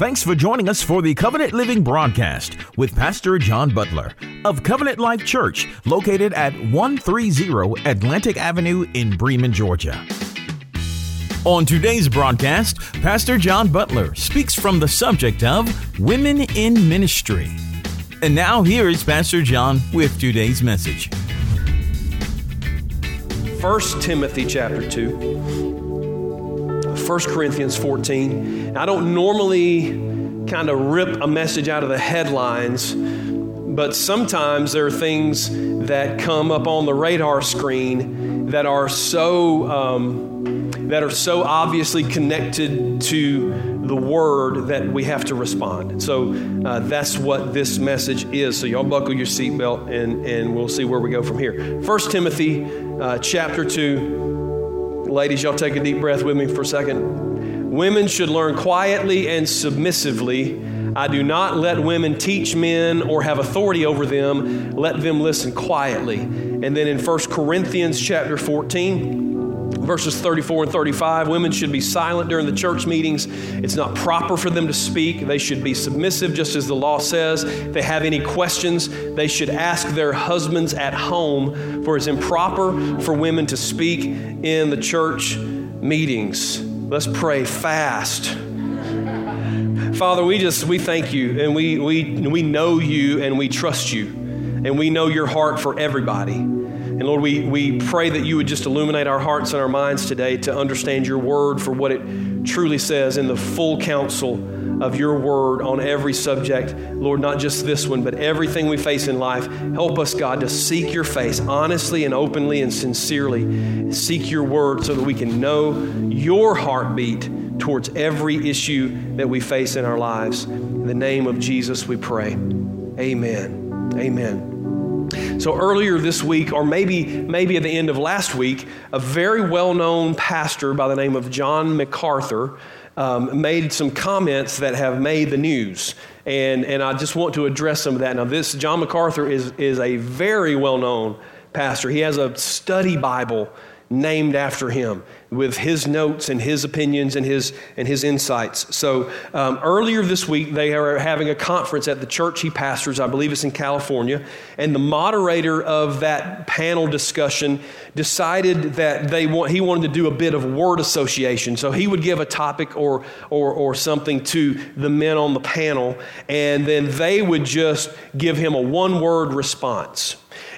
Thanks for joining us for the Covenant Living broadcast with Pastor John Butler of Covenant Life Church, located at 130 Atlantic Avenue in Bremen, Georgia. On today's broadcast, Pastor John Butler speaks from the subject of Women in Ministry. And now here is Pastor John with today's message. 1 Timothy chapter 2. 1 Corinthians 14. I don't normally kind of rip a message out of the headlines, but sometimes there are things that come up on the radar screen that are so um, that are so obviously connected to the word that we have to respond. So uh, that's what this message is. So y'all buckle your seatbelt and and we'll see where we go from here. First Timothy uh, chapter two Ladies, y'all take a deep breath with me for a second. Women should learn quietly and submissively. I do not let women teach men or have authority over them. Let them listen quietly. And then in 1 Corinthians chapter 14, verses 34 and 35 women should be silent during the church meetings. It's not proper for them to speak. They should be submissive just as the law says. If they have any questions they should ask their husbands at home for it's improper for women to speak in the church meetings. Let's pray fast. Father we just we thank you and we we we know you and we trust you and we know your heart for everybody and Lord, we, we pray that you would just illuminate our hearts and our minds today to understand your word for what it truly says in the full counsel of your word on every subject. Lord, not just this one, but everything we face in life. Help us, God, to seek your face honestly and openly and sincerely. Seek your word so that we can know your heartbeat towards every issue that we face in our lives. In the name of Jesus, we pray. Amen. Amen. So earlier this week, or maybe maybe at the end of last week, a very well-known pastor by the name of John MacArthur um, made some comments that have made the news. And, and I just want to address some of that. Now, this John MacArthur is, is a very well known pastor. He has a study Bible named after him with his notes and his opinions and his and his insights. So um, earlier this week they are having a conference at the church he pastors i believe it's in california and the moderator of that panel discussion decided that they want he wanted to do a bit of word association. So he would give a topic or or, or something to the men on the panel and then they would just give him a one word response.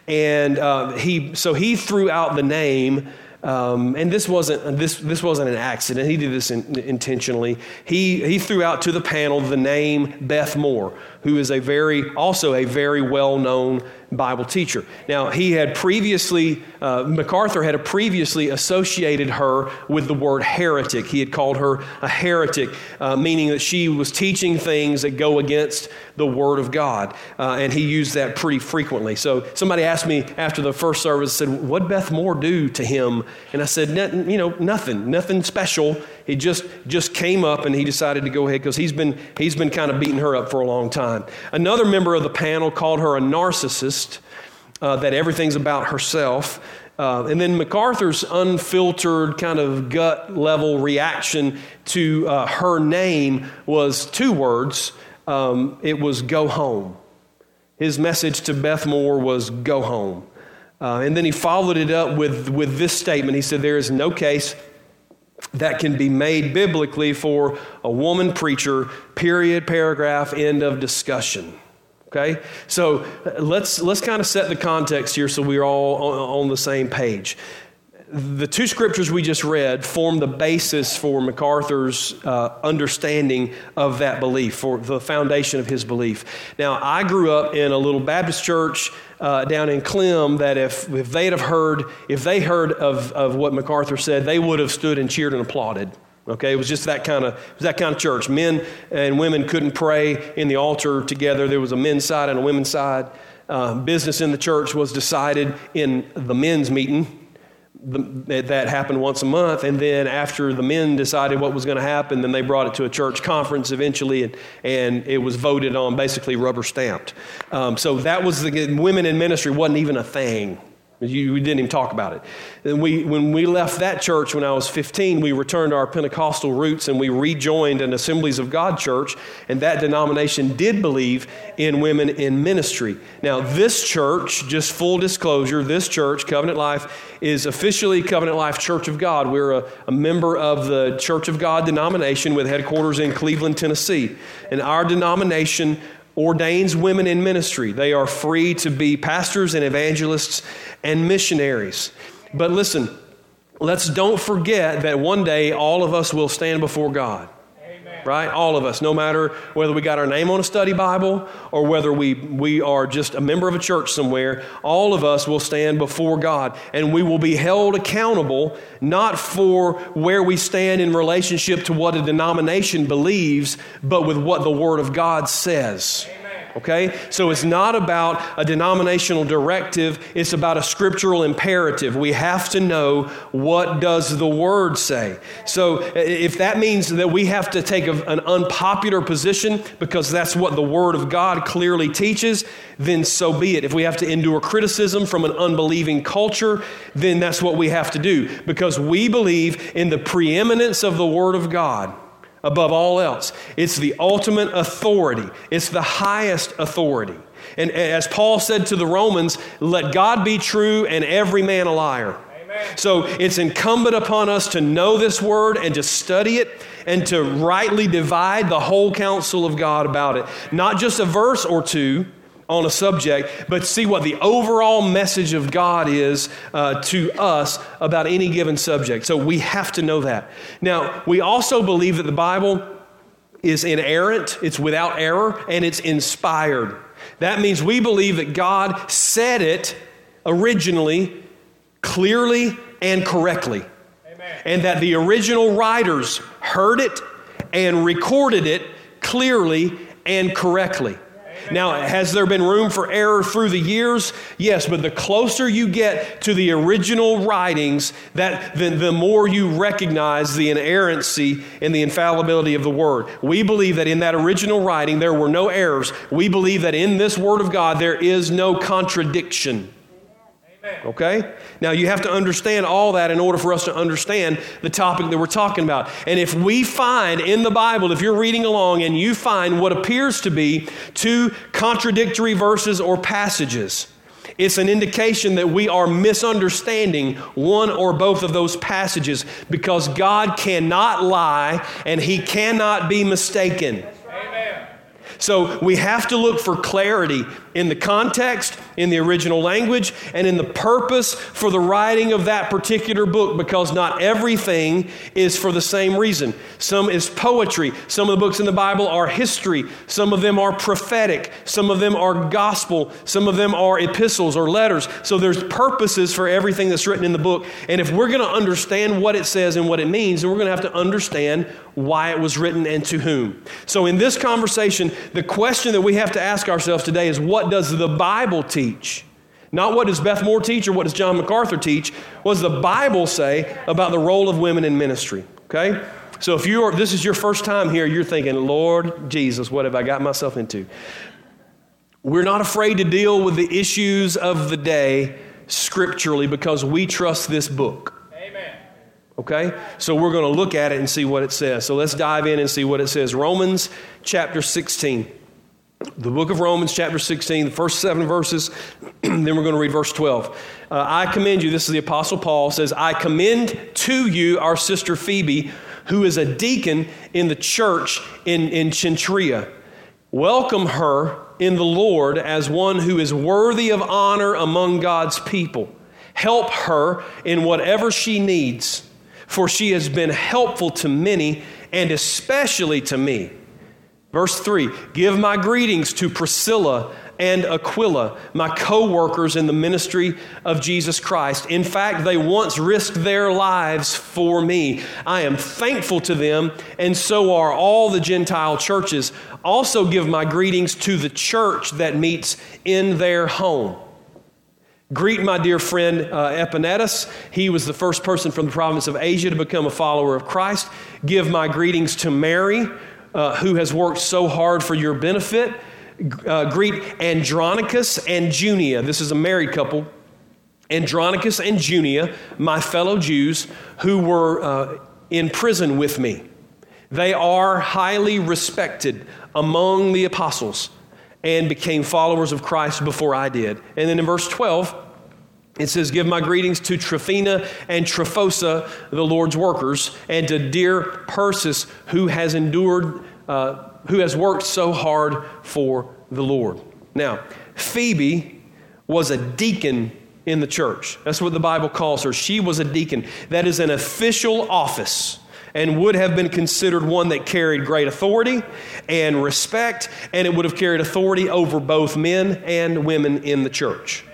And uh, he so he threw out the name um, and this wasn't this this wasn't an accident. He did this in, intentionally. He he threw out to the panel the name Beth Moore, who is a very also a very well known Bible teacher. Now, he had previously, uh, MacArthur had previously associated her with the word heretic. He had called her a heretic, uh, meaning that she was teaching things that go against the Word of God. Uh, and he used that pretty frequently. So somebody asked me after the first service, said, What Beth Moore do to him? And I said, You know, nothing, nothing special. He just just came up and he decided to go ahead because he's been he's been kind of beating her up for a long time. Another member of the panel called her a narcissist, uh, that everything's about herself. Uh, and then MacArthur's unfiltered, kind of gut level reaction to uh, her name was two words. Um, it was go home. His message to Beth Moore was go home. Uh, and then he followed it up with, with this statement. He said, There is no case that can be made biblically for a woman preacher, period, paragraph, end of discussion. Okay? So let's, let's kind of set the context here so we're all on, on the same page. The two scriptures we just read form the basis for MacArthur's uh, understanding of that belief, for the foundation of his belief. Now, I grew up in a little Baptist church uh, down in Clem that if, if they'd have heard, if they heard of, of what MacArthur said, they would have stood and cheered and applauded. Okay, it was just that kind of it was that kind of church. Men and women couldn't pray in the altar together. There was a men's side and a women's side. Uh, business in the church was decided in the men's meeting, the, that happened once a month. And then after the men decided what was going to happen, then they brought it to a church conference eventually, and, and it was voted on, basically rubber stamped. Um, so that was the women in ministry wasn't even a thing. You, we didn't even talk about it. And we, when we left that church when I was 15, we returned to our Pentecostal roots and we rejoined an Assemblies of God church, and that denomination did believe in women in ministry. Now, this church, just full disclosure, this church, Covenant Life, is officially Covenant Life Church of God. We're a, a member of the Church of God denomination with headquarters in Cleveland, Tennessee. And our denomination ordains women in ministry. They are free to be pastors and evangelists and missionaries. But listen, let's don't forget that one day all of us will stand before God. Right? All of us, no matter whether we got our name on a study Bible or whether we, we are just a member of a church somewhere, all of us will stand before God and we will be held accountable not for where we stand in relationship to what a denomination believes, but with what the Word of God says. Amen. Okay? So it's not about a denominational directive, it's about a scriptural imperative. We have to know what does the word say. So if that means that we have to take a, an unpopular position because that's what the word of God clearly teaches, then so be it. If we have to endure criticism from an unbelieving culture, then that's what we have to do because we believe in the preeminence of the word of God above all else. It's the ultimate authority, it's the highest authority. And as Paul said to the Romans, let God be true and every man a liar. Amen. So it's incumbent upon us to know this word and to study it and to rightly divide the whole counsel of God about it. Not just a verse or two on a subject, but see what the overall message of God is uh, to us about any given subject. So we have to know that. Now, we also believe that the Bible is inerrant, it's without error, and it's inspired. That means we believe that God said it originally, clearly, and correctly. Amen. And that the original writers heard it and recorded it clearly and correctly. Now, has there been room for error through the years? Yes, but the closer you get to the original writings, that the, the more you recognize the inerrancy and the infallibility of the Word. We believe that in that original writing there were no errors. We believe that in this Word of God there is no contradiction. Okay? Now, you have to understand all that in order for us to understand the topic that we're talking about. And if we find in the Bible, if you're reading along and you find what appears to be two contradictory verses or passages, it's an indication that we are misunderstanding one or both of those passages because God cannot lie and He cannot be mistaken. So we have to look for clarity in the context, in the original language, and in the purpose for the writing of that particular book because not everything is for the same reason. Some is poetry, some of the books in the Bible are history, some of them are prophetic, some of them are gospel, some of them are epistles or letters. So there's purposes for everything that's written in the book. And if we're going to understand what it says and what it means, then we're going to have to understand why it was written and to whom. So in this conversation, the question that we have to ask ourselves today is what does the Bible teach? Not what does Beth Moore teach or what does John MacArthur teach. What does the Bible say about the role of women in ministry? Okay? So if you're this is your first time here, you're thinking, Lord Jesus, what have I got myself into? We're not afraid to deal with the issues of the day scripturally because we trust this book. Okay? So we're going to look at it and see what it says. So let's dive in and see what it says. Romans chapter 16. The book of Romans, chapter 16, the first seven verses, then we're going to read verse 12. Uh, I commend you, this is the Apostle Paul, says, I commend to you our sister Phoebe, who is a deacon in the church in, in Cenchrea. Welcome her in the Lord as one who is worthy of honor among God's people. Help her in whatever she needs for she has been helpful to many and especially to me. Verse 3 Give my greetings to Priscilla and Aquila, my co workers in the ministry of Jesus Christ. In fact, they once risked their lives for me. I am thankful to them, and so are all the Gentile churches. Also, give my greetings to the church that meets in their home. Greet my dear friend uh, Epaenetus. He was the first person from the province of Asia to become a follower of Christ. Give my greetings to Mary, uh, who has worked so hard for your benefit. Uh, greet Andronicus and Junia. This is a married couple. Andronicus and Junia, my fellow Jews, who were uh, in prison with me. They are highly respected among the apostles and became followers of Christ before I did. And then in verse 12, it says, Give my greetings to Tryphena and Tryphosa, the Lord's workers, and to dear Persis, who has endured, uh, who has worked so hard for the Lord. Now, Phoebe was a deacon in the church. That's what the Bible calls her. She was a deacon. That is an official office and would have been considered one that carried great authority and respect, and it would have carried authority over both men and women in the church.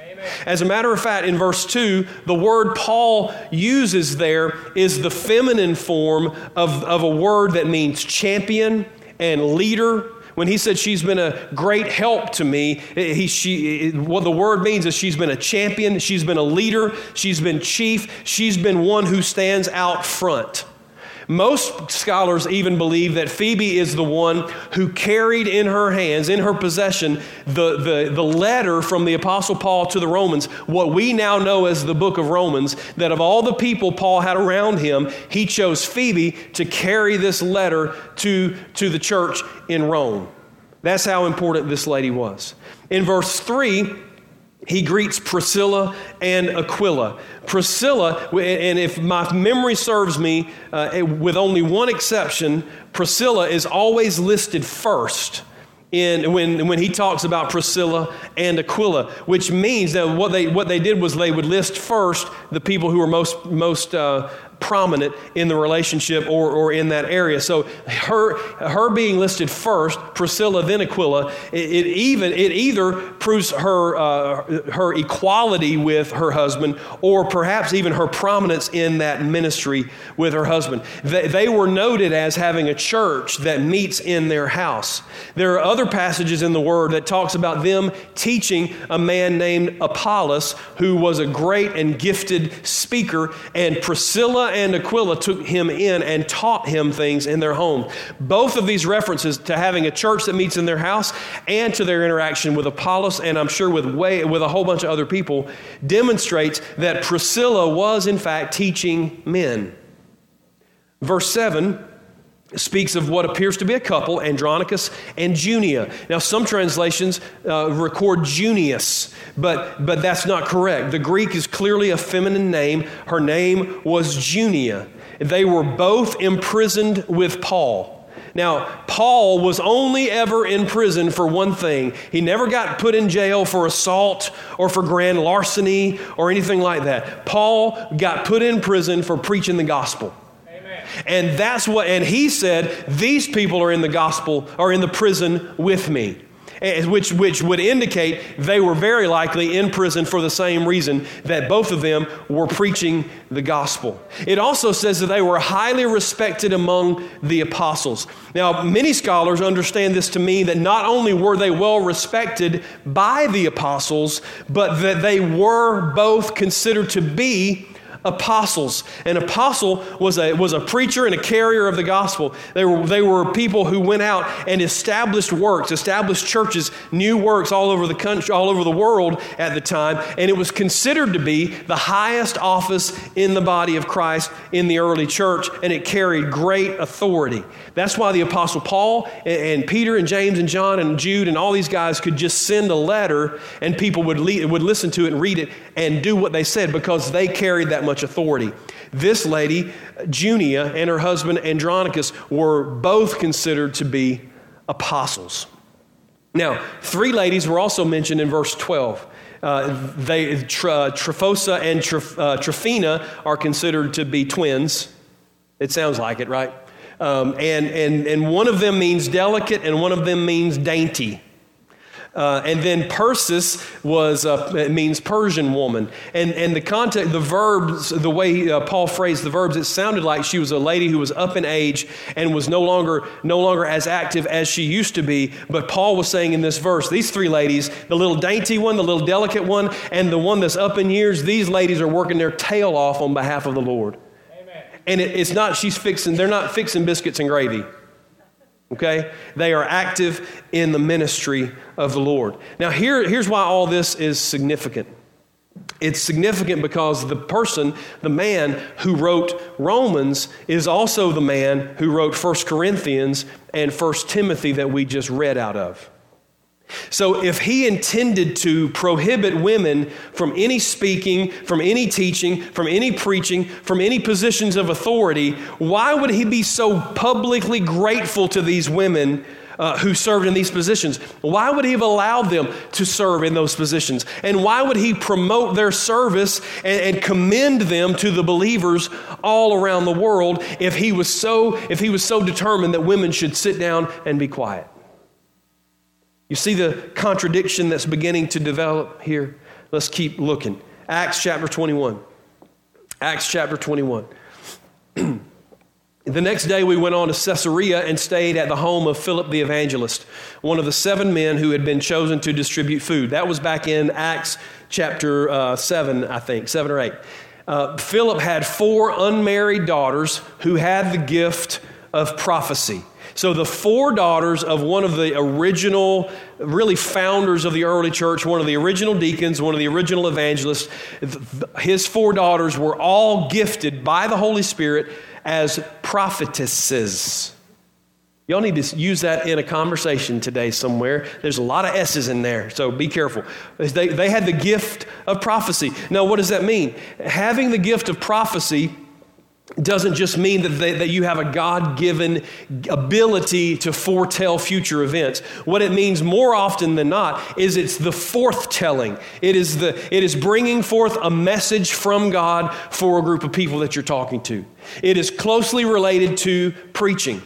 As a matter of fact, in verse 2, the word Paul uses there is the feminine form of, of a word that means champion and leader when he said she's been a great help to me, he, she, what the word means is she's been a champion, she's been a leader, she's been chief, she's been one who stands out front. Most scholars even believe that Phoebe is the one who carried in her hands, in her possession, the, the, the letter from the Apostle Paul to the Romans, what we now know as the book of Romans, that of all the people Paul had around him, he chose Phoebe to carry this letter to, to the church in Rome. That's how important this lady was. In verse 3, he greets Priscilla and Aquila. Priscilla, and if my memory serves me, uh, with only one exception, Priscilla is always listed first in, when, when he talks about Priscilla and Aquila, which means that what they, what they did was they would list first the people who were most, most uh, prominent in the relationship or, or in that area. So her, her being listed first, Priscilla then Aquila, it, it even it either proves her uh, her equality with her husband or perhaps even her prominence in that ministry with her husband. They, they were noted as having a church that meets in their house. There are other passages in the Word that talks about them teaching a man named Apollos who was a great and gifted speaker, and Priscilla and Aquila took him in and taught him things in their home. Both of these references to having a church that meets in their house and to their interaction with Apollos and I'm sure with way, with a whole bunch of other people demonstrates that Priscilla was in fact teaching men. Verse 7 speaks of what appears to be a couple, Andronicus and Junia. Now, some translations uh, record Junius, but, but that's not correct. The Greek is clearly a feminine name. Her name was Junia. They were both imprisoned with Paul. Now, Paul was only ever in prison for one thing. He never got put in jail for assault or for grand larceny or anything like that. Paul got put in prison for preaching the gospel. And that's what, and he said, these people are in the gospel, are in the prison with me. Eh, eh, which, which would indicate they were very likely in prison for the same reason that both of them were preaching the gospel. It also says that they were highly respected among the apostles. Now, many scholars understand this to mean that not only were they well respected by the apostles, but that they were both considered to be apostles. An apostle was a, was a preacher and a carrier of the gospel. They were, they were people who went out and established works, established churches, new works all over the country, all over the world at the time. And it was considered to be the highest office in the body of Christ in the early church, and it carried great authority. That's why the apostle Paul and, and Peter and James and John and Jude and all these guys could just send a letter and people would, le- would listen to it and read it and do what they said because they carried that much authority. This lady, Junia, and her husband Andronicus were both considered to be apostles. Now, three ladies were also mentioned in verse 12. Uh, they, Tr- Tryphosa and Tr- uh, are considered to be twins. It sounds like it, right? Um, and, and, and one of them means delicate, and one of them means dainty. Uh, and then Persis was uh, it means Persian woman, and and the context, the verbs, the way uh, Paul phrased the verbs, it sounded like she was a lady who was up in age and was no longer no longer as active as she used to be. But Paul was saying in this verse, these three ladies, the little dainty one, the little delicate one, and the one that's up in years, these ladies are working their tail off on behalf of the Lord. Amen. And it, it's not she's fixing; they're not fixing biscuits and gravy. Okay? They are active in the ministry of the Lord. Now, here, here's why all this is significant. It's significant because the person, the man who wrote Romans, is also the man who wrote 1 Corinthians and 1 Timothy that we just read out of. So, if he intended to prohibit women from any speaking, from any teaching, from any preaching, from any positions of authority, why would he be so publicly grateful to these women uh, who served in these positions? Why would he have allowed them to serve in those positions? And why would he promote their service and, and commend them to the believers all around the world if he was so if he was so determined that women should sit down and be quiet? You see the contradiction that's beginning to develop here? Let's keep looking. Acts chapter 21. Acts chapter 21. the next day, we went on to Caesarea and stayed at the home of Philip the evangelist, one of the seven men who had been chosen to distribute food. That was back in Acts chapter uh, 7, I think, 7 or 8. Uh, Philip had four unmarried daughters who had the gift of prophecy. So, the four daughters of one of the original, really founders of the early church, one of the original deacons, one of the original evangelists, his four daughters were all gifted by the Holy Spirit as prophetesses. Y'all need to use that in a conversation today somewhere. There's a lot of S's in there, so be careful. They, they had the gift of prophecy. Now, what does that mean? Having the gift of prophecy doesn't just mean that, they, that you have a God given ability to foretell future events. What it means more often than not is it's the forthtelling. It is, the, it is bringing forth a message from God for a group of people that you're talking to. It is closely related to preaching.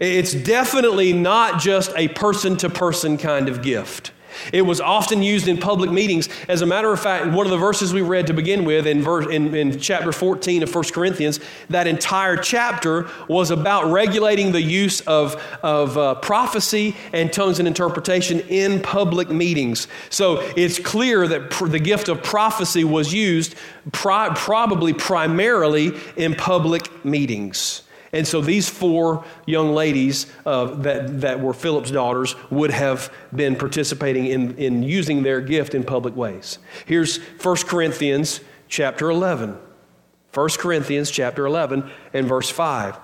It's definitely not just a person to person kind of gift. It was often used in public meetings. As a matter of fact, one of the verses we read to begin with in, verse, in, in chapter 14 of 1 Corinthians, that entire chapter was about regulating the use of, of uh, prophecy and tongues and interpretation in public meetings. So it's clear that pr- the gift of prophecy was used pri- probably primarily in public meetings. And so these four young ladies uh, that, that were Philip's daughters would have been participating in, in using their gift in public ways. Here's 1 Corinthians chapter 11. 1 Corinthians chapter 11 and verse 5.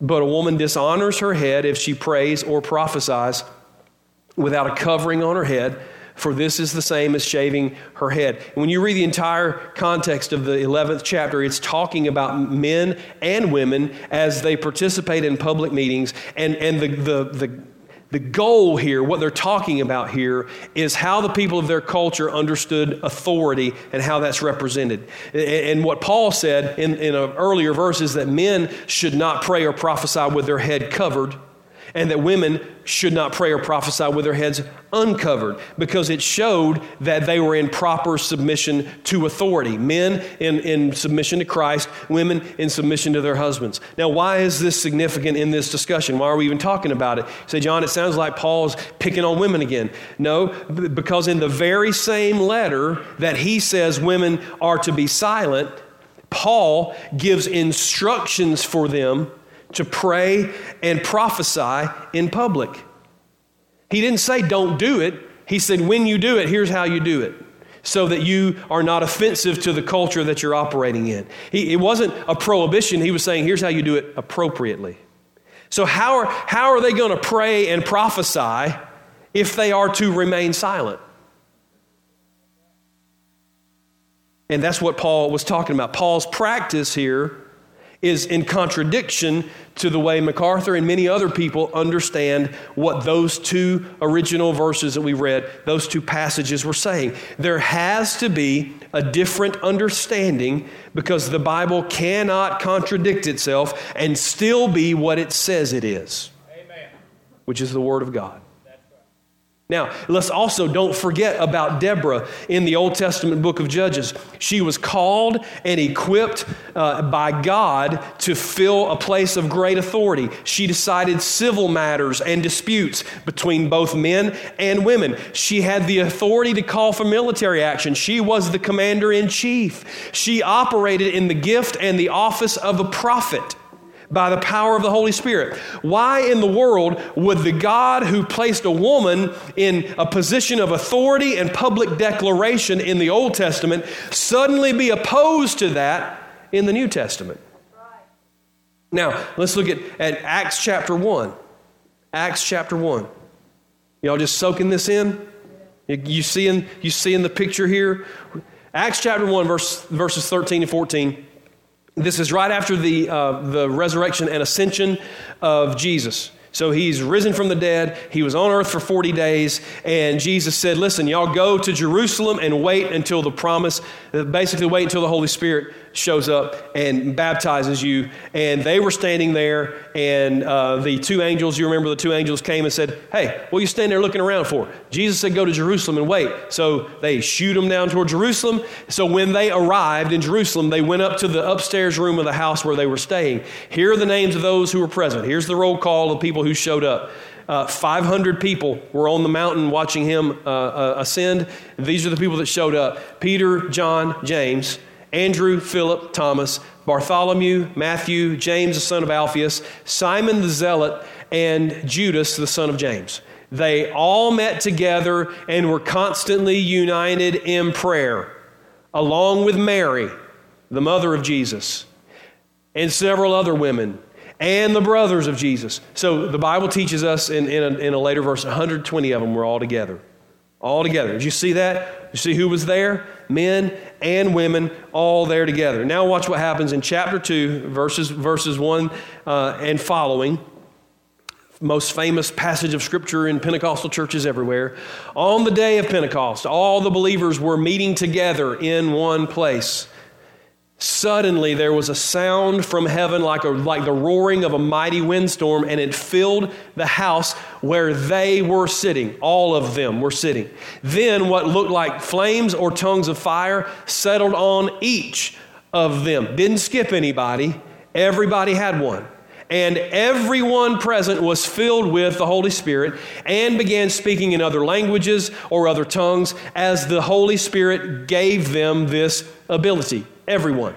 But a woman dishonors her head if she prays or prophesies without a covering on her head for this is the same as shaving her head. And when you read the entire context of the 11th chapter, it's talking about men and women as they participate in public meetings. And, and the, the, the, the goal here, what they're talking about here, is how the people of their culture understood authority and how that's represented. And what Paul said in, in an earlier verse is that men should not pray or prophesy with their head covered and that women should not pray or prophesy with their heads uncovered because it showed that they were in proper submission to authority. Men in, in submission to Christ, women in submission to their husbands. Now, why is this significant in this discussion? Why are we even talking about it? You say, John, it sounds like Paul's picking on women again. No, because in the very same letter that he says women are to be silent, Paul gives instructions for them to pray and prophesy in public. He didn't say don't do it. He said when you do it, here's how you do it so that you are not offensive to the culture that you're operating in. He, it wasn't a prohibition. He was saying here's how you do it appropriately. So, how are, how are they going to pray and prophesy if they are to remain silent? And that's what Paul was talking about. Paul's practice here is in contradiction to the way MacArthur and many other people understand what those two original verses that we read, those two passages were saying. There has to be a different understanding because the Bible cannot contradict itself and still be what it says it is, Amen. which is the Word of God. Now, let's also don't forget about Deborah in the Old Testament book of Judges. She was called and equipped uh, by God to fill a place of great authority. She decided civil matters and disputes between both men and women. She had the authority to call for military action. She was the commander in chief. She operated in the gift and the office of a prophet by the power of the Holy Spirit. Why in the world would the God who placed a woman in a position of authority and public declaration in the Old Testament suddenly be opposed to that in the New Testament? Now, let's look at, at Acts chapter 1. Acts chapter 1. Y'all just soaking this in? You, you, seeing, you seeing the picture here? Acts chapter 1, verse, verses 13 and 14. This is right after the, uh, the resurrection and ascension of Jesus. So he's risen from the dead. He was on earth for 40 days. And Jesus said, Listen, y'all go to Jerusalem and wait until the promise, basically, wait until the Holy Spirit shows up and baptizes you. And they were standing there, and uh, the two angels, you remember the two angels came and said, Hey, what are you standing there looking around for? Jesus said, Go to Jerusalem and wait. So they shoot them down toward Jerusalem. So when they arrived in Jerusalem, they went up to the upstairs room of the house where they were staying. Here are the names of those who were present. Here's the roll call of people who showed up. Uh, 500 people were on the mountain watching him uh, uh, ascend. These are the people that showed up Peter, John, James. Andrew, Philip, Thomas, Bartholomew, Matthew, James, the son of Alphaeus, Simon the Zealot, and Judas, the son of James. They all met together and were constantly united in prayer, along with Mary, the mother of Jesus, and several other women, and the brothers of Jesus. So the Bible teaches us in, in, a, in a later verse 120 of them were all together. All together. Did you see that? You see who was there? Men and women all there together. Now watch what happens in chapter 2, verses, verses 1 uh, and following. Most famous passage of scripture in Pentecostal churches everywhere. On the day of Pentecost, all the believers were meeting together in one place. Suddenly there was a sound from heaven like, a, like the roaring of a mighty windstorm, and it filled the house where they were sitting. All of them were sitting. Then what looked like flames or tongues of fire settled on each of them. Didn't skip anybody, everybody had one. And everyone present was filled with the Holy Spirit and began speaking in other languages or other tongues as the Holy Spirit gave them this ability everyone.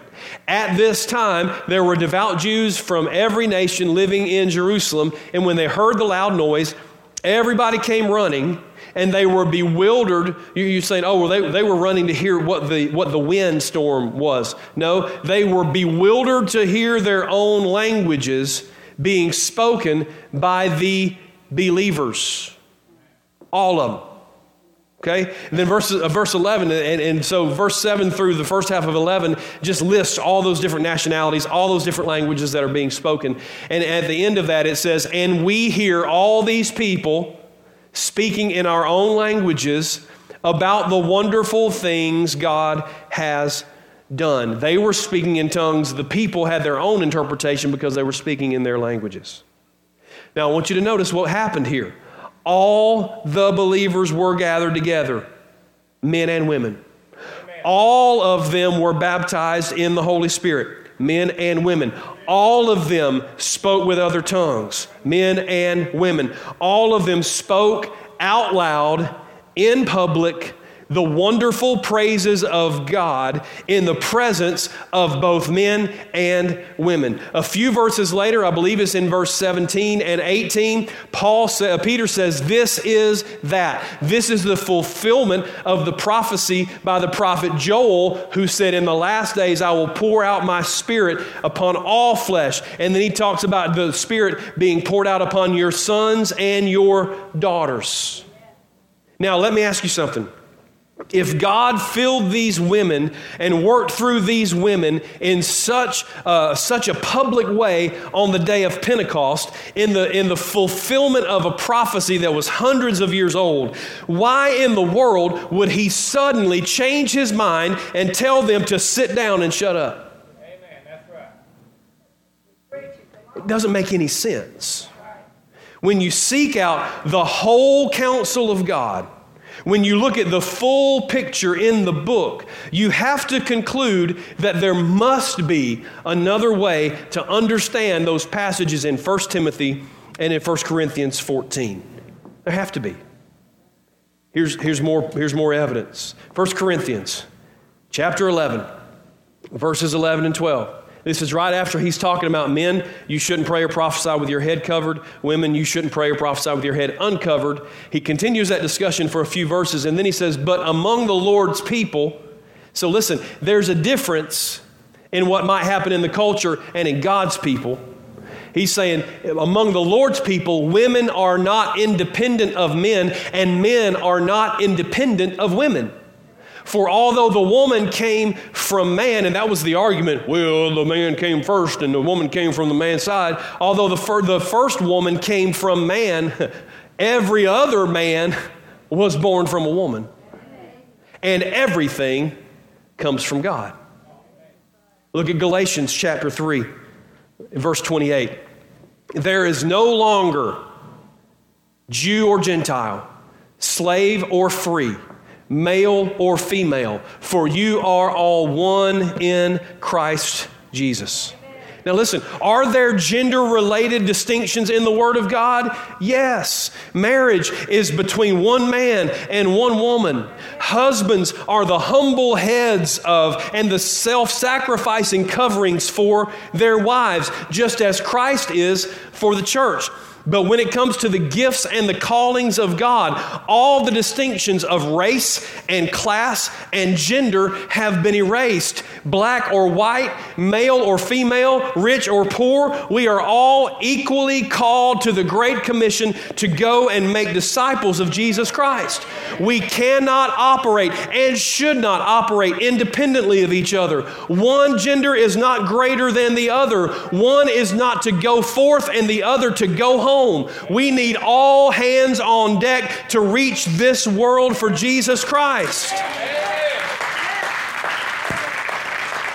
At this time, there were devout Jews from every nation living in Jerusalem, and when they heard the loud noise, everybody came running and they were bewildered. You're saying, oh, well, they, they were running to hear what the, what the wind storm was. No, they were bewildered to hear their own languages being spoken by the believers. All of them. Okay? And then verse, uh, verse 11, and, and so verse 7 through the first half of 11 just lists all those different nationalities, all those different languages that are being spoken. And at the end of that, it says, And we hear all these people speaking in our own languages about the wonderful things God has done. They were speaking in tongues. The people had their own interpretation because they were speaking in their languages. Now, I want you to notice what happened here all the believers were gathered together, men and women. All of them were baptized in the Holy Spirit, men and women. All of them spoke with other tongues, men and women. All of them spoke out loud in public the wonderful praises of God in the presence of both men and women. A few verses later, I believe it's in verse 17 and 18, Paul sa- uh, Peter says, This is that. This is the fulfillment of the prophecy by the prophet Joel, who said, In the last days I will pour out my spirit upon all flesh. And then he talks about the spirit being poured out upon your sons and your daughters. Now, let me ask you something if God filled these women and worked through these women in such, uh, such a public way on the day of Pentecost, in the, in the fulfillment of a prophecy that was hundreds of years old, why in the world would he suddenly change his mind and tell them to sit down and shut up? Amen. That's right. It doesn't make any sense. when you seek out the whole counsel of God, when you look at the full picture in the book, you have to conclude that there must be another way to understand those passages in 1 Timothy and in 1 Corinthians 14. There have to be. Here's, here's, more, here's more evidence. 1 Corinthians chapter 11, verses 11 and 12. This is right after he's talking about men, you shouldn't pray or prophesy with your head covered. Women, you shouldn't pray or prophesy with your head uncovered. He continues that discussion for a few verses, and then he says, But among the Lord's people, so listen, there's a difference in what might happen in the culture and in God's people. He's saying, among the Lord's people, women are not independent of men, and men are not independent of women. For although the woman came from man, and that was the argument, well, the man came first and the woman came from the man's side, although the, fir- the first woman came from man, every other man was born from a woman. And everything comes from God. Look at Galatians chapter 3, verse 28. There is no longer Jew or Gentile, slave or free male or female, for you are all one in Christ Jesus. Now, listen, are there gender related distinctions in the Word of God? Yes. Marriage is between one man and one woman. Husbands are the humble heads of and the self sacrificing coverings for their wives, just as Christ is for the church. But when it comes to the gifts and the callings of God, all the distinctions of race and class and gender have been erased. Black or white, male or female, rich or poor, we are all equally called to the Great Commission to go and make disciples of Jesus Christ. We cannot operate and should not operate independently of each other. One gender is not greater than the other, one is not to go forth and the other to go home home. We need all hands on deck to reach this world for Jesus Christ.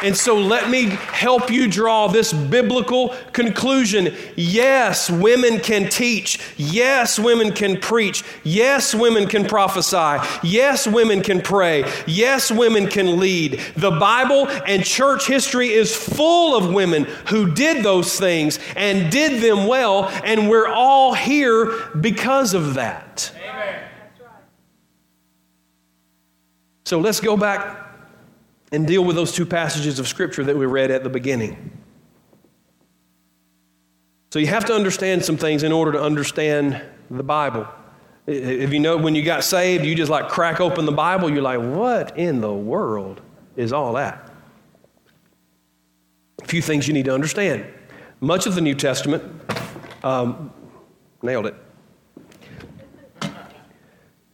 And so let me help you draw this biblical conclusion. Yes, women can teach. Yes, women can preach. Yes, women can prophesy. Yes, women can pray. Yes, women can lead. The Bible and church history is full of women who did those things and did them well, and we're all here because of that. Amen. So let's go back and deal with those two passages of Scripture that we read at the beginning. So you have to understand some things in order to understand the Bible. If you know when you got saved, you just like crack open the Bible, you're like, what in the world is all that? A few things you need to understand. Much of the New Testament, um, nailed it.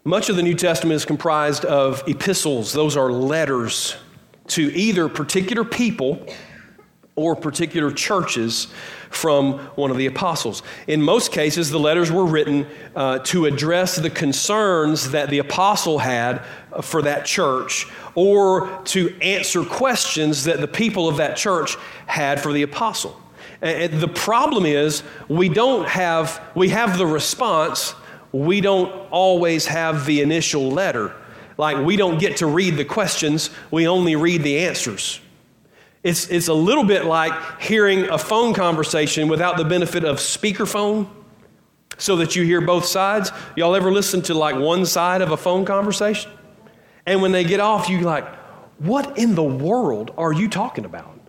Much of the New Testament is comprised of epistles, those are letters to either particular people or particular churches from one of the apostles. In most cases, the letters were written uh, to address the concerns that the apostle had for that church or to answer questions that the people of that church had for the apostle. And the problem is we don't have we have the response, we don't always have the initial letter. Like we don't get to read the questions, we only read the answers. It's, it's a little bit like hearing a phone conversation without the benefit of speakerphone so that you hear both sides. Y'all ever listen to like one side of a phone conversation? And when they get off, you like, what in the world are you talking about?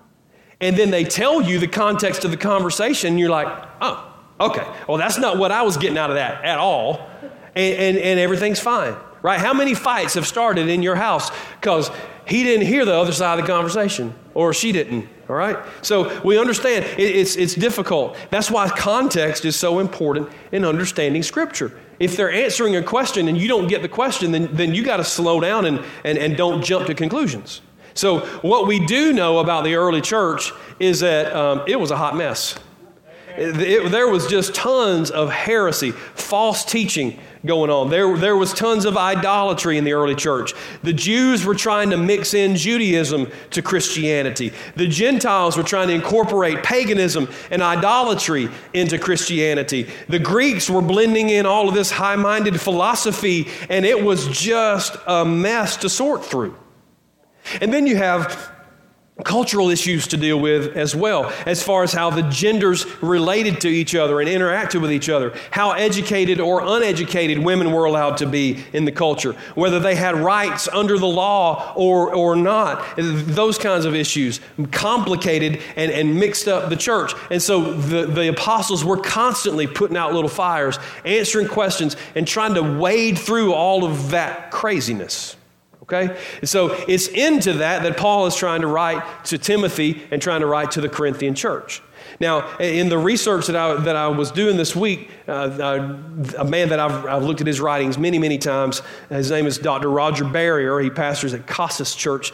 And then they tell you the context of the conversation, and you're like, oh, okay. Well, that's not what I was getting out of that at all. And, and, and everything's fine right? How many fights have started in your house because he didn't hear the other side of the conversation or she didn't, all right? So we understand it, it's, it's difficult. That's why context is so important in understanding Scripture. If they're answering a question and you don't get the question, then, then you got to slow down and, and, and don't jump to conclusions. So, what we do know about the early church is that um, it was a hot mess. It, it, there was just tons of heresy, false teaching, going on. There, there was tons of idolatry in the early church. The Jews were trying to mix in Judaism to Christianity. The Gentiles were trying to incorporate paganism and idolatry into Christianity. The Greeks were blending in all of this high minded philosophy, and it was just a mess to sort through. And then you have cultural issues to deal with as well, as far as how the genders related to each other and interacted with each other, how educated or uneducated women were allowed to be in the culture, whether they had rights under the law or, or not, those kinds of issues complicated and, and mixed up the church. And so the, the apostles were constantly putting out little fires, answering questions, and trying to wade through all of that craziness. Okay? And so it's into that that Paul is trying to write to Timothy and trying to write to the Corinthian church. Now, in the research that I, that I was doing this week, uh, uh, a man that I've, I've, looked at his writings many, many times, his name is Dr. Roger Barrier. He pastors at Casas Church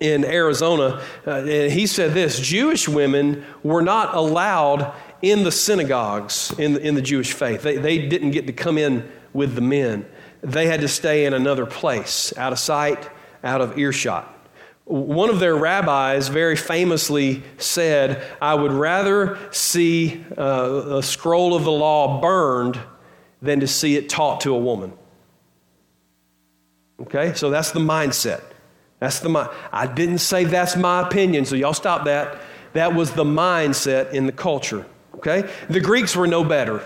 in Arizona. Uh, and he said this Jewish women were not allowed in the synagogues in the, in the Jewish faith, they, they didn't get to come in with the men they had to stay in another place, out of sight, out of earshot. One of their rabbis very famously said, I would rather see uh, a scroll of the law burned than to see it taught to a woman. Okay, so that's the mindset. That's the mind. I didn't say that's my opinion, so y'all stop that. That was the mindset in the culture. Okay, the Greeks were no better.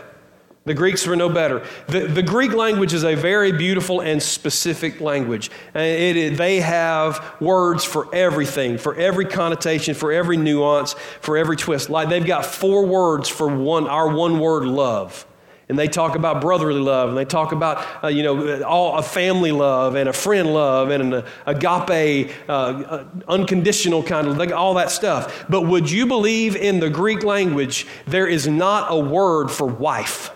The Greeks were no better. The, the Greek language is a very beautiful and specific language. It, it, they have words for everything, for every connotation, for every nuance, for every twist. Like they've got four words for one, our one word love. And they talk about brotherly love, and they talk about, uh, you know, all a family love, and a friend love, and an agape, uh, uh, unconditional kind of, like all that stuff. But would you believe in the Greek language, there is not a word for wife?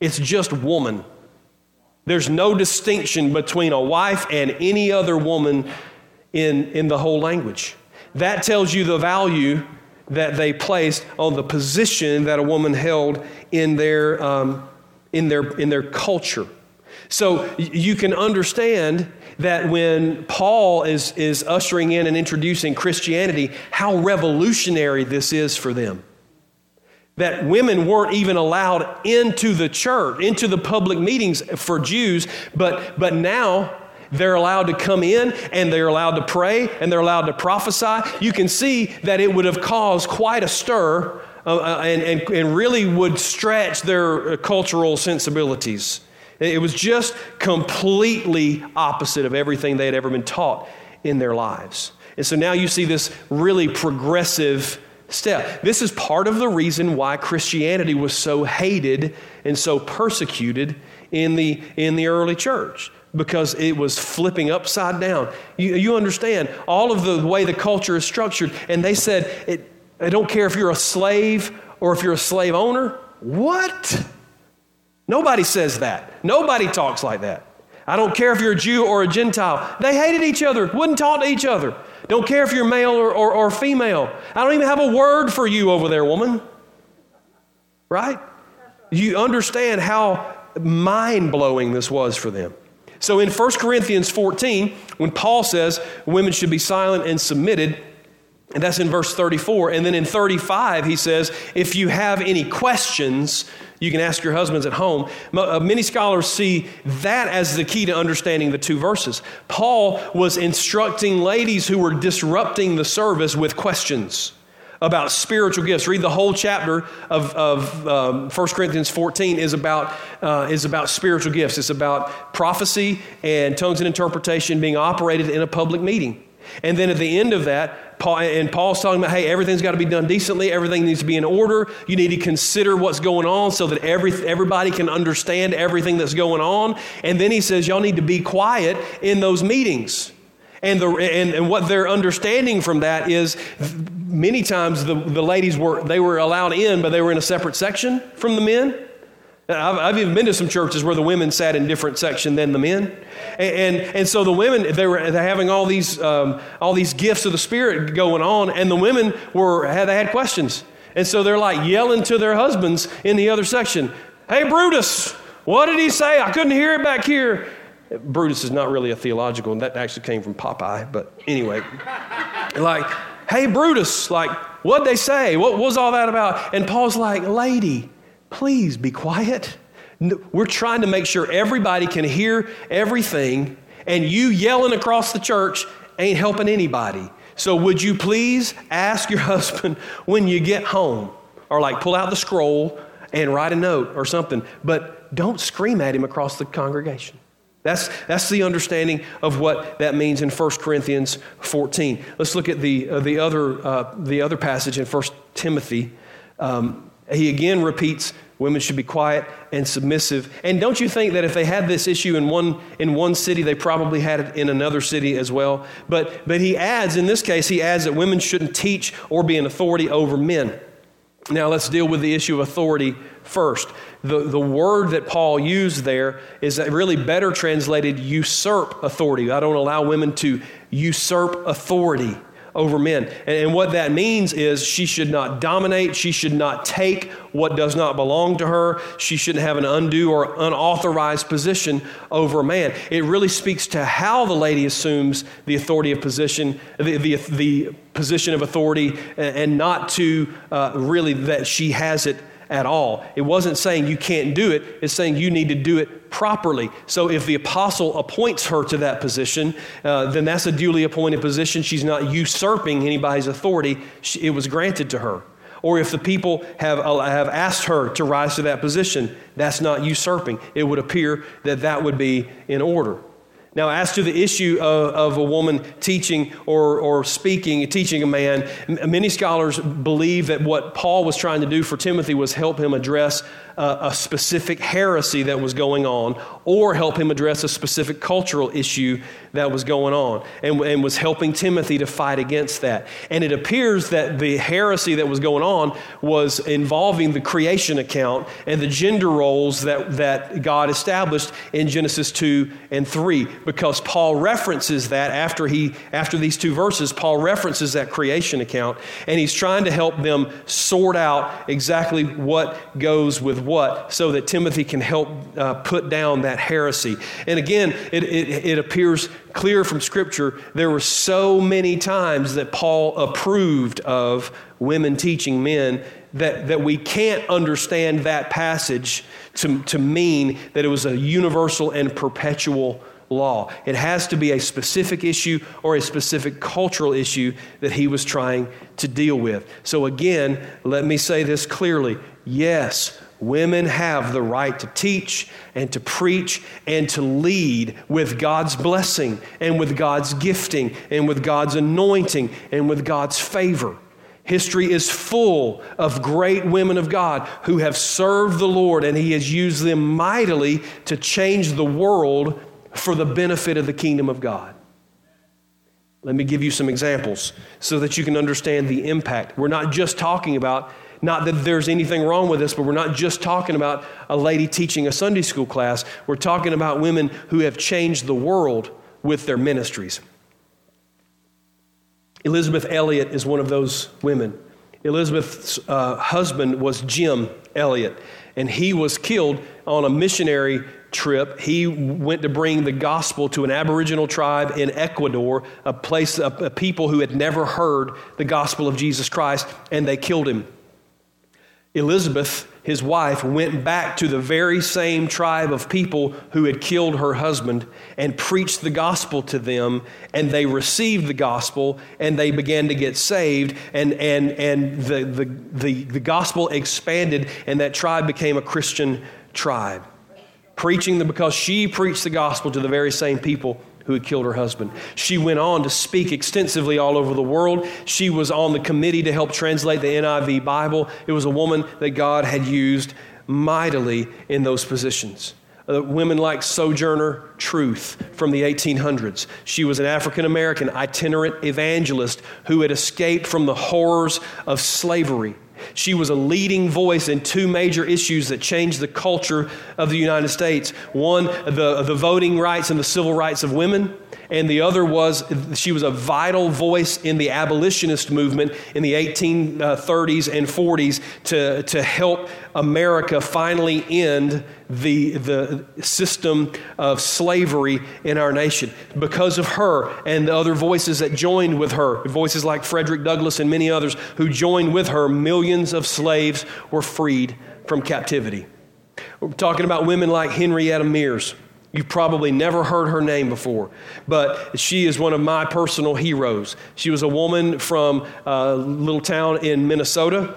It's just woman. There's no distinction between a wife and any other woman in, in the whole language. That tells you the value that they placed on the position that a woman held in their, um, in their, in their culture. So you can understand that when Paul is, is ushering in and introducing Christianity, how revolutionary this is for them that women weren't even allowed into the church, into the public meetings for Jews, but, but now they're allowed to come in and they're allowed to pray and they're allowed to prophesy. You can see that it would have caused quite a stir uh, uh and, and, and really would stretch their uh, cultural sensibilities. It was just completely opposite of everything they had ever been taught in their lives. And so now you see this really progressive step. This is part of the reason why Christianity was so hated and so persecuted in the, in the early church because it was flipping upside down. You, you understand all of the way the culture is structured, and they said, it, I don't care if you're a slave or if you're a slave owner. What? Nobody says that. Nobody talks like that. I don't care if you're a Jew or a Gentile. They hated each other, wouldn't talk to each other. Don't care if you're male or, or, or female. I don't even have a word for you over there, woman. Right? You understand how mind blowing this was for them. So in 1 Corinthians 14, when Paul says women should be silent and submitted, and that's in verse 34. And then in 35, he says, if you have any questions, you can ask your husbands at home. Uh, many scholars see that as the key to understanding the two verses. Paul was instructing ladies who were disrupting the service with questions about spiritual gifts. Read the whole chapter of, of um, 1 Corinthians 14 is about, uh, is about spiritual gifts. It's about prophecy and tongues and interpretation being operated in a public meeting. And then at the end of that, Paul, and Paul's talking about, hey, everything's got to be done decently. Everything needs to be in order. You need to consider what's going on so that every, everybody can understand everything that's going on. And then he says, y'all need to be quiet in those meetings. And, the, and, and what they're understanding from that is many times the, the ladies were, they were allowed in, but they were in a separate section from the men. I've, I've, even been to some churches where the women sat in different section than the men. And, and, and so the women, they were having all these, um, all these gifts of the Spirit going on, and the women were, had, they had questions. And so they're like yelling to their husbands in the other section, Hey, Brutus, What did he say? I couldn't hear it back here. Brutus is not really a theological, and that actually came from Popeye, but anyway. like, hey, Brutus, like, what'd they say? What was all that about? And Paul's like, lady, please be quiet. We're trying to make sure everybody can hear everything, and you yelling across the church ain't helping anybody. So, would you please ask your husband when you get home, or like pull out the scroll and write a note or something, but don't scream at him across the congregation. That's, that's the understanding of what that means in 1 Corinthians 14. Let's look at the, uh, the, other, uh, the other passage in 1 Timothy. Um, he again repeats women should be quiet and submissive. And don't you think that if they had this issue in one, in one city, they probably had it in another city as well? But, but he adds, in this case, he adds that women shouldn't teach or be an authority over men. Now let's deal with the issue of authority first. The, the word that Paul used there is really better translated usurp authority. I don't allow women to usurp authority over men. And, and, what that means is she should not dominate, she should not take what does not belong to her, she shouldn't have an undue or unauthorized position over a man. It really speaks to how the lady assumes the authority of position, the, the, the position of authority, and, not to uh, really that she has it at all. It wasn't saying you can't do it, it's saying you need to do it properly. So if the apostle appoints her to that position, uh, then that's a duly appointed position. She's not usurping anybody's authority, it was granted to her. Or if the people have, uh, have asked her to rise to that position, that's not usurping. It would appear that that would be in order. Now, as to the issue of, of, a woman teaching or, or speaking, teaching a man, many scholars believe that what Paul was trying to do for Timothy was help him address a specific heresy that was going on or help him address a specific cultural issue that was going on and, and was helping Timothy to fight against that. And it appears that the heresy that was going on was involving the creation account and the gender roles that, that God established in Genesis 2 and 3 because Paul references that after he after these two verses Paul references that creation account and he's trying to help them sort out exactly what goes with what so that Timothy can help uh, put down that heresy. And again, it, it, it appears clear from Scripture there were so many times that Paul approved of women teaching men that, that we can't understand that passage to, to mean that it was a universal and perpetual law. It has to be a specific issue or a specific cultural issue that he was trying to deal with. So, again, let me say this clearly yes, Women have the right to teach and to preach and to lead with God's blessing and with God's gifting and with God's anointing and with God's favor. History is full of great women of God who have served the Lord, and He has used them mightily to change the world for the benefit of the kingdom of God. Let me give you some examples so that you can understand the impact. We're not just talking about not that there's anything wrong with this, but we're not just talking about a lady teaching a Sunday school class. We're talking about women who have changed the world with their ministries. Elisabeth Elliot is one of those women. Elisabeth's uh, husband was Jim Elliot, and he was killed on a missionary trip. He went to bring the gospel to an Aboriginal tribe in Ecuador, a place, a, a people who had never heard the gospel of Jesus Christ, and they killed him. Elisabeth, his wife, went back to the very same tribe of people who had killed her husband and preached the gospel to them, and they received the gospel and they began to get saved, and, and, and the, the, the, the gospel expanded, and that tribe became a Christian tribe. Preaching the, because she preached the gospel to the very same people who had killed her husband. She went on to speak extensively all over the world. She was on the committee to help translate the NIV Bible. It was a woman that God had used mightily in those positions. Uh, women like Sojourner Truth from the 1800s. She was an African American itinerant evangelist who had escaped from the horrors of slavery. She was a leading voice in two major issues that changed the culture of the United States. One, the, the voting rights and the civil rights of women, and the other was she was a vital voice in the abolitionist movement in the 1830s and 40s to, to help America finally end the, the system of slavery in our nation. Because of her and the other voices that joined with her, voices like Frederick Douglass and many others who joined with her, millions of slaves were freed from captivity. We're talking about women like Henrietta Mears. You've probably never heard her name before, but she is one of my personal heroes. She was a woman from a little town in Minnesota,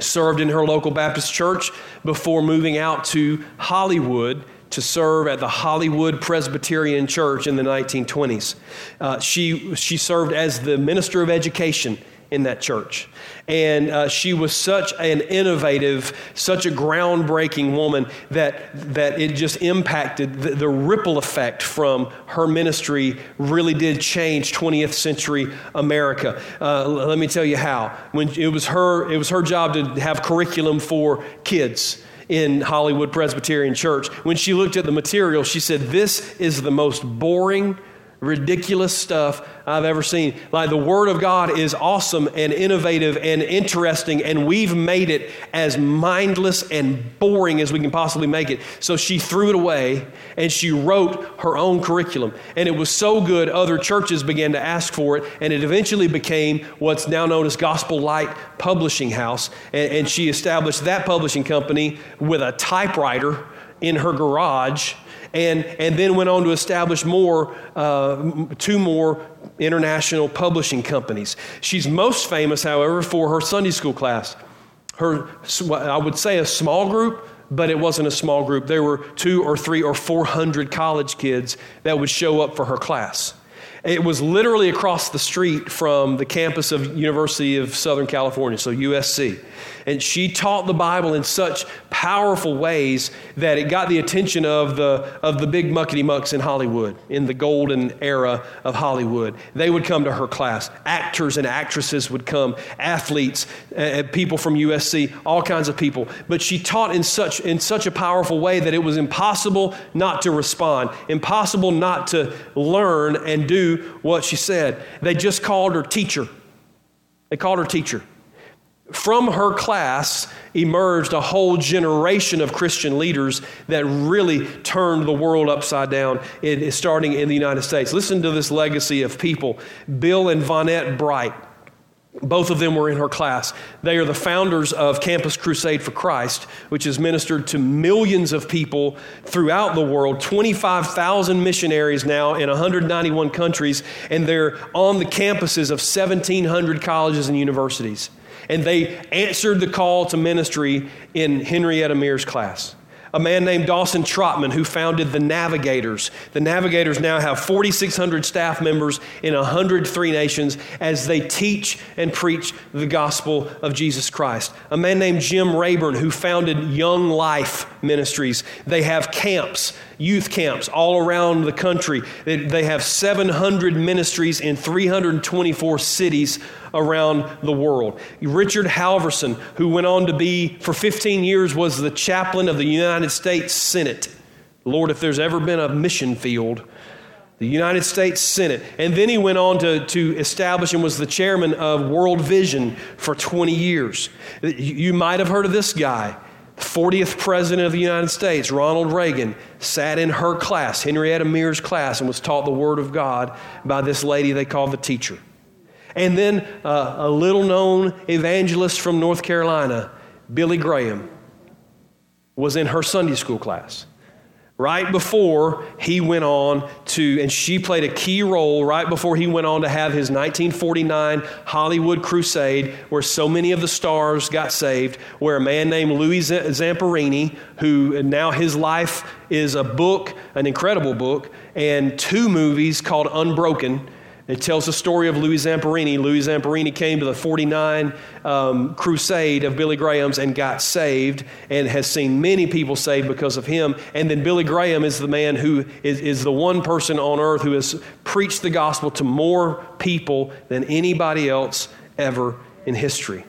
served in her local Baptist church before moving out to Hollywood to serve at the Hollywood Presbyterian Church in the 1920s. Uh, she, she served as the minister of education in that church. And uh, she was such an innovative, such a groundbreaking woman that, that it just impacted the, the ripple effect from her ministry really did change 20th century America. Uh, let me tell you how. When it was her, it was her job to have curriculum for kids in Hollywood Presbyterian Church. When she looked at the material, she said, This is the most boring, ridiculous stuff I've ever seen. Like the Word of God is awesome and innovative and interesting, and we've made it as mindless and boring as we can possibly make it. So she threw it away and she wrote her own curriculum. And it was so good, other churches began to ask for it, and it eventually became what's now known as Gospel Light Publishing House. And, and she established that publishing company with a typewriter in her garage and, and then went on to establish more, uh, two more international publishing companies. She's most famous, however, for her Sunday school class. Her, I would say a small group, but it wasn't a small group. There were two or three or four hundred college kids that would show up for her class. It was literally across the street from the campus of University of Southern California, so USC. And she taught the Bible in such powerful ways that it got the attention of the, of the big muckety mucks in Hollywood, in the golden era of Hollywood. They would come to her class. Actors and actresses would come, athletes, uh, people from USC, all kinds of people. But she taught in such, in such a powerful way that it was impossible not to respond, impossible not to learn and do what she said. They just called her teacher. They called her teacher. From her class emerged a whole generation of Christian leaders that really turned the world upside down, starting in the United States. Listen to this legacy of people Bill and Vonette Bright. Both of them were in her class. They are the founders of Campus Crusade for Christ, which has ministered to millions of people throughout the world, 25,000 missionaries now in 191 countries, and they're on the campuses of 1,700 colleges and universities and they answered the call to ministry in Henrietta Mears' class. A man named Dawson Trotman, who founded the Navigators. The Navigators now have 4,600 staff members in 103 nations as they teach and preach the gospel of Jesus Christ. A man named Jim Rayburn, who founded Young Life Ministries. They have camps youth camps all around the country. They have 700 ministries in 324 cities around the world. Richard Halverson, who went on to be, for 15 years, was the chaplain of the United States Senate. Lord, if there's ever been a mission field, the United States Senate. And then he went on to, to establish and was the chairman of World Vision for 20 years. You might have heard of this guy. 40th President of the United States, Ronald Reagan, sat in her class, Henrietta Mears' class, and was taught the Word of God by this lady they call the teacher. And then uh, a little known evangelist from North Carolina, Billy Graham, was in her Sunday school class right before he went on to, and she played a key role right before he went on to have his 1949 Hollywood crusade, where so many of the stars got saved, where a man named Louis Zamperini, who now his life is a book, an incredible book, and two movies called Unbroken it tells the story of Louis Zamperini. Louis Zamperini came to the 49 um, crusade of Billy Graham's and got saved and has seen many people saved because of him. And then Billy Graham is the man who is, is the one person on earth who has preached the gospel to more people than anybody else ever in history.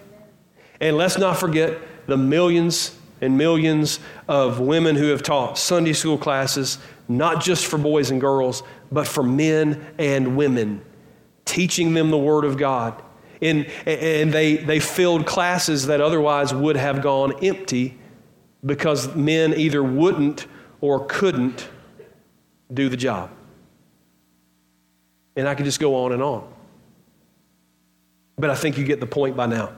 And let's not forget the millions and millions of women who have taught Sunday school classes, not just for boys and girls, but for men and women, teaching them the Word of God. And, and they, they filled classes that otherwise would have gone empty because men either wouldn't or couldn't do the job. And I could just go on and on. But I think you get the point by now.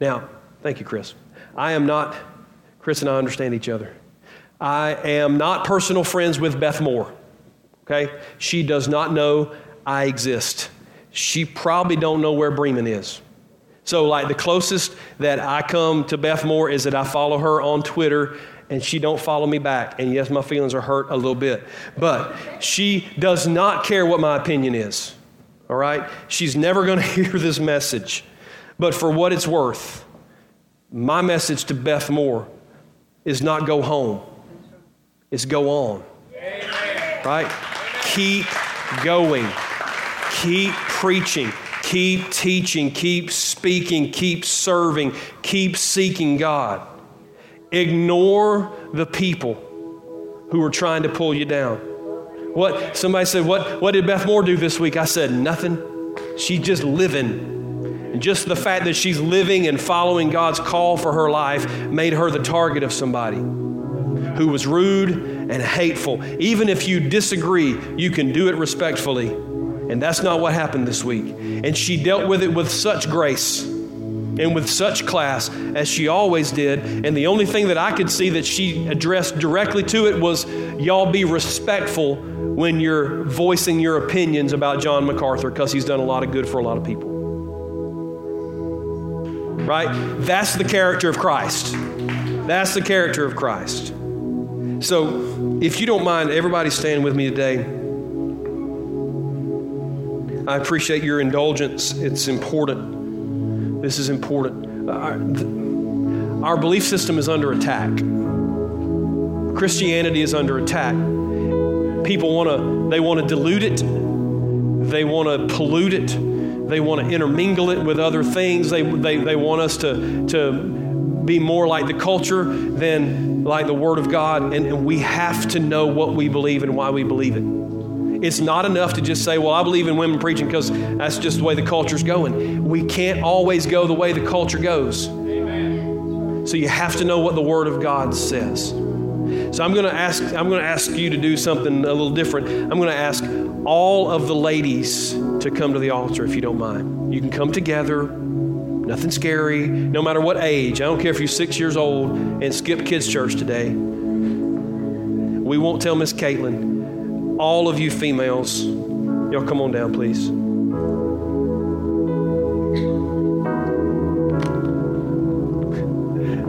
Now, thank you, Chris. I am not, Chris and I understand each other. I am not personal friends with Beth Moore. Okay? She does not know I exist. She probably don't know where Bremen is. So, like the closest that I come to Beth Moore is that I follow her on Twitter and she don't follow me back. And yes, my feelings are hurt a little bit. But she does not care what my opinion is. All right? She's never going to hear this message. But for what it's worth, my message to Beth Moore is not go home. It's go on. Right? Keep going. Keep preaching Keep teaching, keep speaking, keep serving, keep seeking God. Ignore the people who are trying to pull you down. What somebody said, what, what did Beth Moore do this week? I said, nothing. She's just living. And just the fact that she's living and following God's call for her life made her the target of somebody who was rude and hateful. Even if you disagree, you can do it respectfully and that's not what happened this week. And she dealt with it with such grace and with such class as she always did. And the only thing that I could see that she addressed directly to it was y'all be respectful when you're voicing your opinions about John MacArthur because he's done a lot of good for a lot of people. Right? That's the character of Christ. That's the character of Christ. So, if you don't mind, everybody stand with me today. I appreciate your indulgence. It's important. This is important. Uh, our, our belief system is under attack. Christianity is under attack. People want to they want to dilute it. They want to pollute it. They want to intermingle it with other things. They, they, they want us to, to be more like the culture than like the Word of God. And, and we have to know what we believe and why we believe it. It's not enough to just say, well, I believe in women preaching because that's just the way the culture's going. We can't always go the way the culture goes. Amen. So you have to know what the Word of God says. So I'm going to ask I'm going to ask you to do something a little different. I'm going to ask all of the ladies to come to the altar if you don't mind. You can come together. Nothing scary, no matter what age. I don't care if you're six years old and skip kids' church today. We won't tell Miss Caitlin all of you females, y'all come on down, please.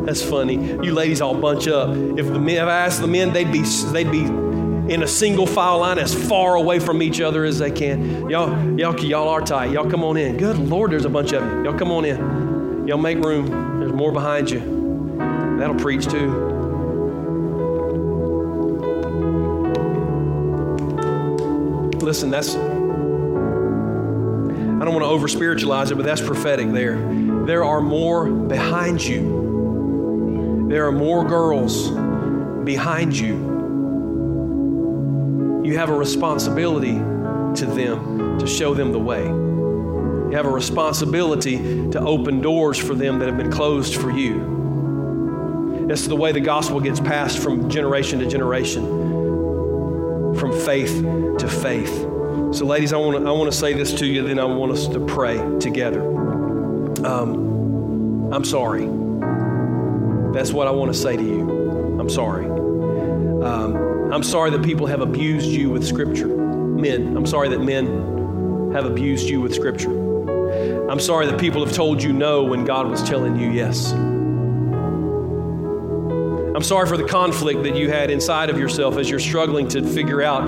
That's funny. You ladies all bunch up. If the men, if I asked the men, they'd be they'd be in a single file line as far away from each other as they can. Y'all, y'all, y'all are tight. Y'all come on in. Good Lord, there's a bunch of you. Y'all come on in. Y'all make room. There's more behind you. That'll preach too. Listen, that's, I don't want to over spiritualize it, but that's prophetic there. There are more behind you, there are more girls behind you. You have a responsibility to them to show them the way. You have a responsibility to open doors for them that have been closed for you. That's the way the gospel gets passed from generation to generation from faith to faith. So, ladies, I want to I want to say this to you, then I want us to pray together. Um, I'm sorry. That's what I want to say to you. I'm sorry. Um, I'm sorry that people have abused you with Scripture. Men, I'm sorry that men have abused you with Scripture. I'm sorry that people have told you no when God was telling you yes. I'm sorry for the conflict that you had inside of yourself as you're struggling to figure out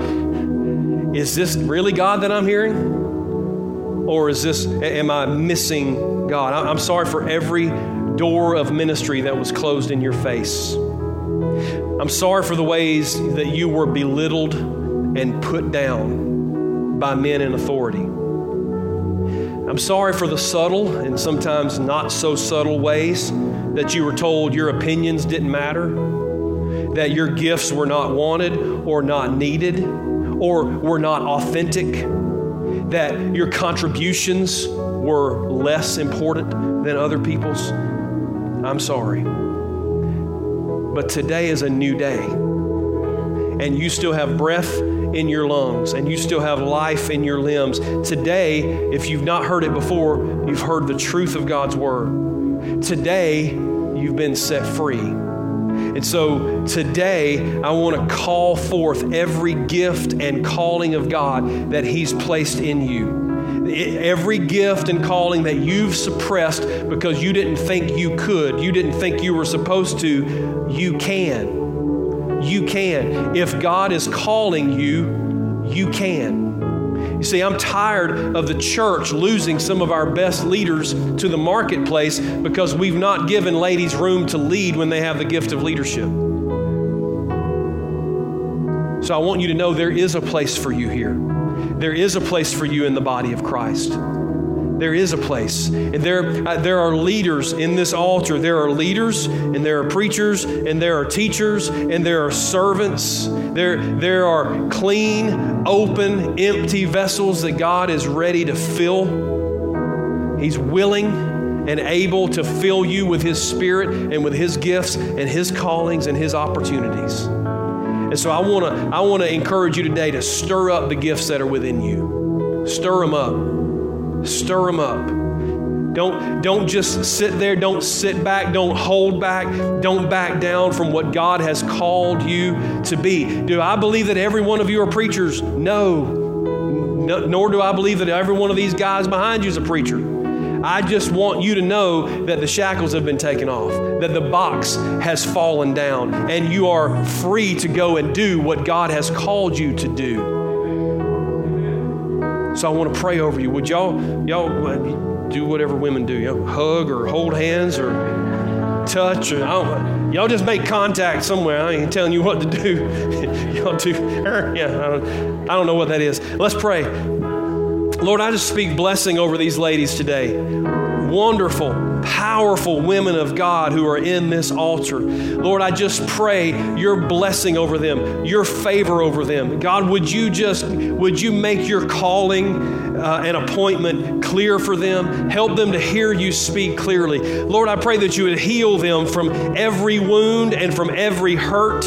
is this really God that I'm hearing? Or is this, am I missing God? I'm sorry for every door of ministry that was closed in your face. I'm sorry for the ways that you were belittled and put down by men in authority. I'm sorry for the subtle and sometimes not so subtle ways that you were told your opinions didn't matter that your gifts were not wanted or not needed or were not authentic, that your contributions were less important than other people's, I'm sorry. But today is a new day, and you still have breath in your lungs and you still have life in your limbs. Today, if you've not heard it before, you've heard the truth of God's word. Today, you've been set free. And so today, I want to call forth every gift and calling of God that He's placed in you. Every gift and calling that you've suppressed because you didn't think you could, you didn't think you were supposed to, you can you can. If God is calling you, you can. You see, I'm tired of the church losing some of our best leaders to the marketplace because we've not given ladies room to lead when they have the gift of leadership. So I want you to know there is a place for you here. There is a place for you in the body of Christ. There is a place. And there, uh, there are leaders in this altar. There are leaders, and there are preachers, and there are teachers, and there are servants. There, there are clean, open, empty vessels that God is ready to fill. He's willing and able to fill you with His Spirit and with His gifts and His callings and His opportunities. And so I want to I want to encourage you today to stir up the gifts that are within you. Stir them up. Stir them up. Don't, don't just sit there. Don't sit back. Don't hold back. Don't back down from what God has called you to be. Do I believe that every one of you are preachers? No. no nor do I believe that every one of these guys behind you is a preacher. I just want you to know that the shackles have been taken off, that the box has fallen down, and you are free to go and do what God has called you to do. So I want to pray over you. Would y'all, y'all do whatever women do? Y'all hug or hold hands or touch or y'all just make contact somewhere. I ain't telling you what to do. y'all do. Er, yeah, I don't, I don't know what that is. Let's pray. Lord, I just speak blessing over these ladies today. Wonderful powerful women of God who are in this altar. Lord, I just pray your blessing over them, your favor over them. God, would you just would you make your calling uh, and appointment clear for them? Help them to hear you speak clearly. Lord, I pray that you would heal them from every wound and from every hurt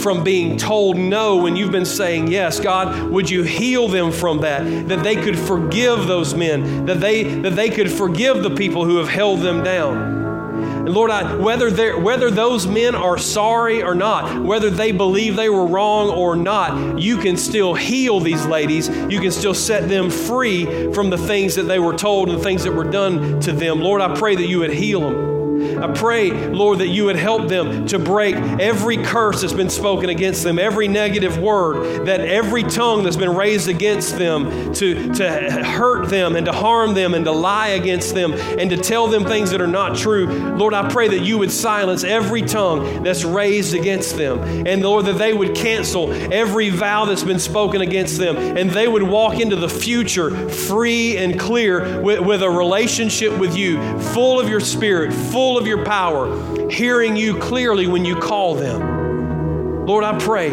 from being told no when you've been saying yes. God, would you heal them from that? That they could forgive those men, that they, that they could forgive the people who have held them down. And Lord, I, whether, whether those men are sorry or not, whether they believe they were wrong or not, you can still heal these ladies. You can still set them free from the things that they were told and the things that were done to them. Lord, I pray that you would heal them. I pray, Lord, that you would help them to break every curse that's been spoken against them, every negative word, that every tongue that's been raised against them to, to hurt them and to harm them and to lie against them and to tell them things that are not true. Lord, I pray that you would silence every tongue that's raised against them. And Lord, that they would cancel every vow that's been spoken against them and they would walk into the future free and clear with, with a relationship with you, full of your spirit, full full of your power, hearing you clearly when you call them. Lord, I pray.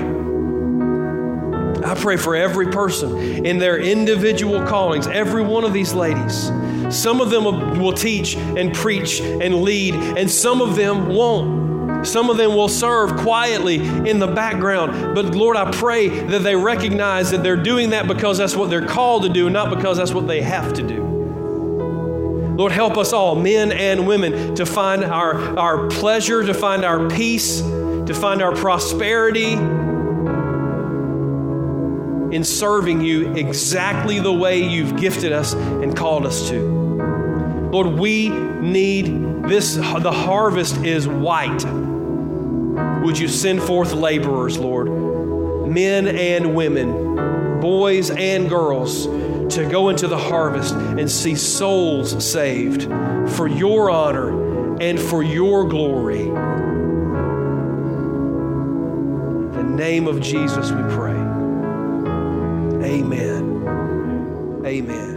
I pray for every person in their individual callings, every one of these ladies. Some of them will teach and preach and lead, and some of them won't. Some of them will serve quietly in the background. But Lord, I pray that they recognize that they're doing that because that's what they're called to do, not because that's what they have to do. Lord, help us all, men and women, to find our, our pleasure, to find our peace, to find our prosperity in serving you exactly the way you've gifted us and called us to. Lord, we need this, the harvest is white. Would you send forth laborers, Lord, men and women, boys and girls? To go into the harvest and see souls saved for your honor and for your glory. In the name of Jesus, we pray. Amen. Amen.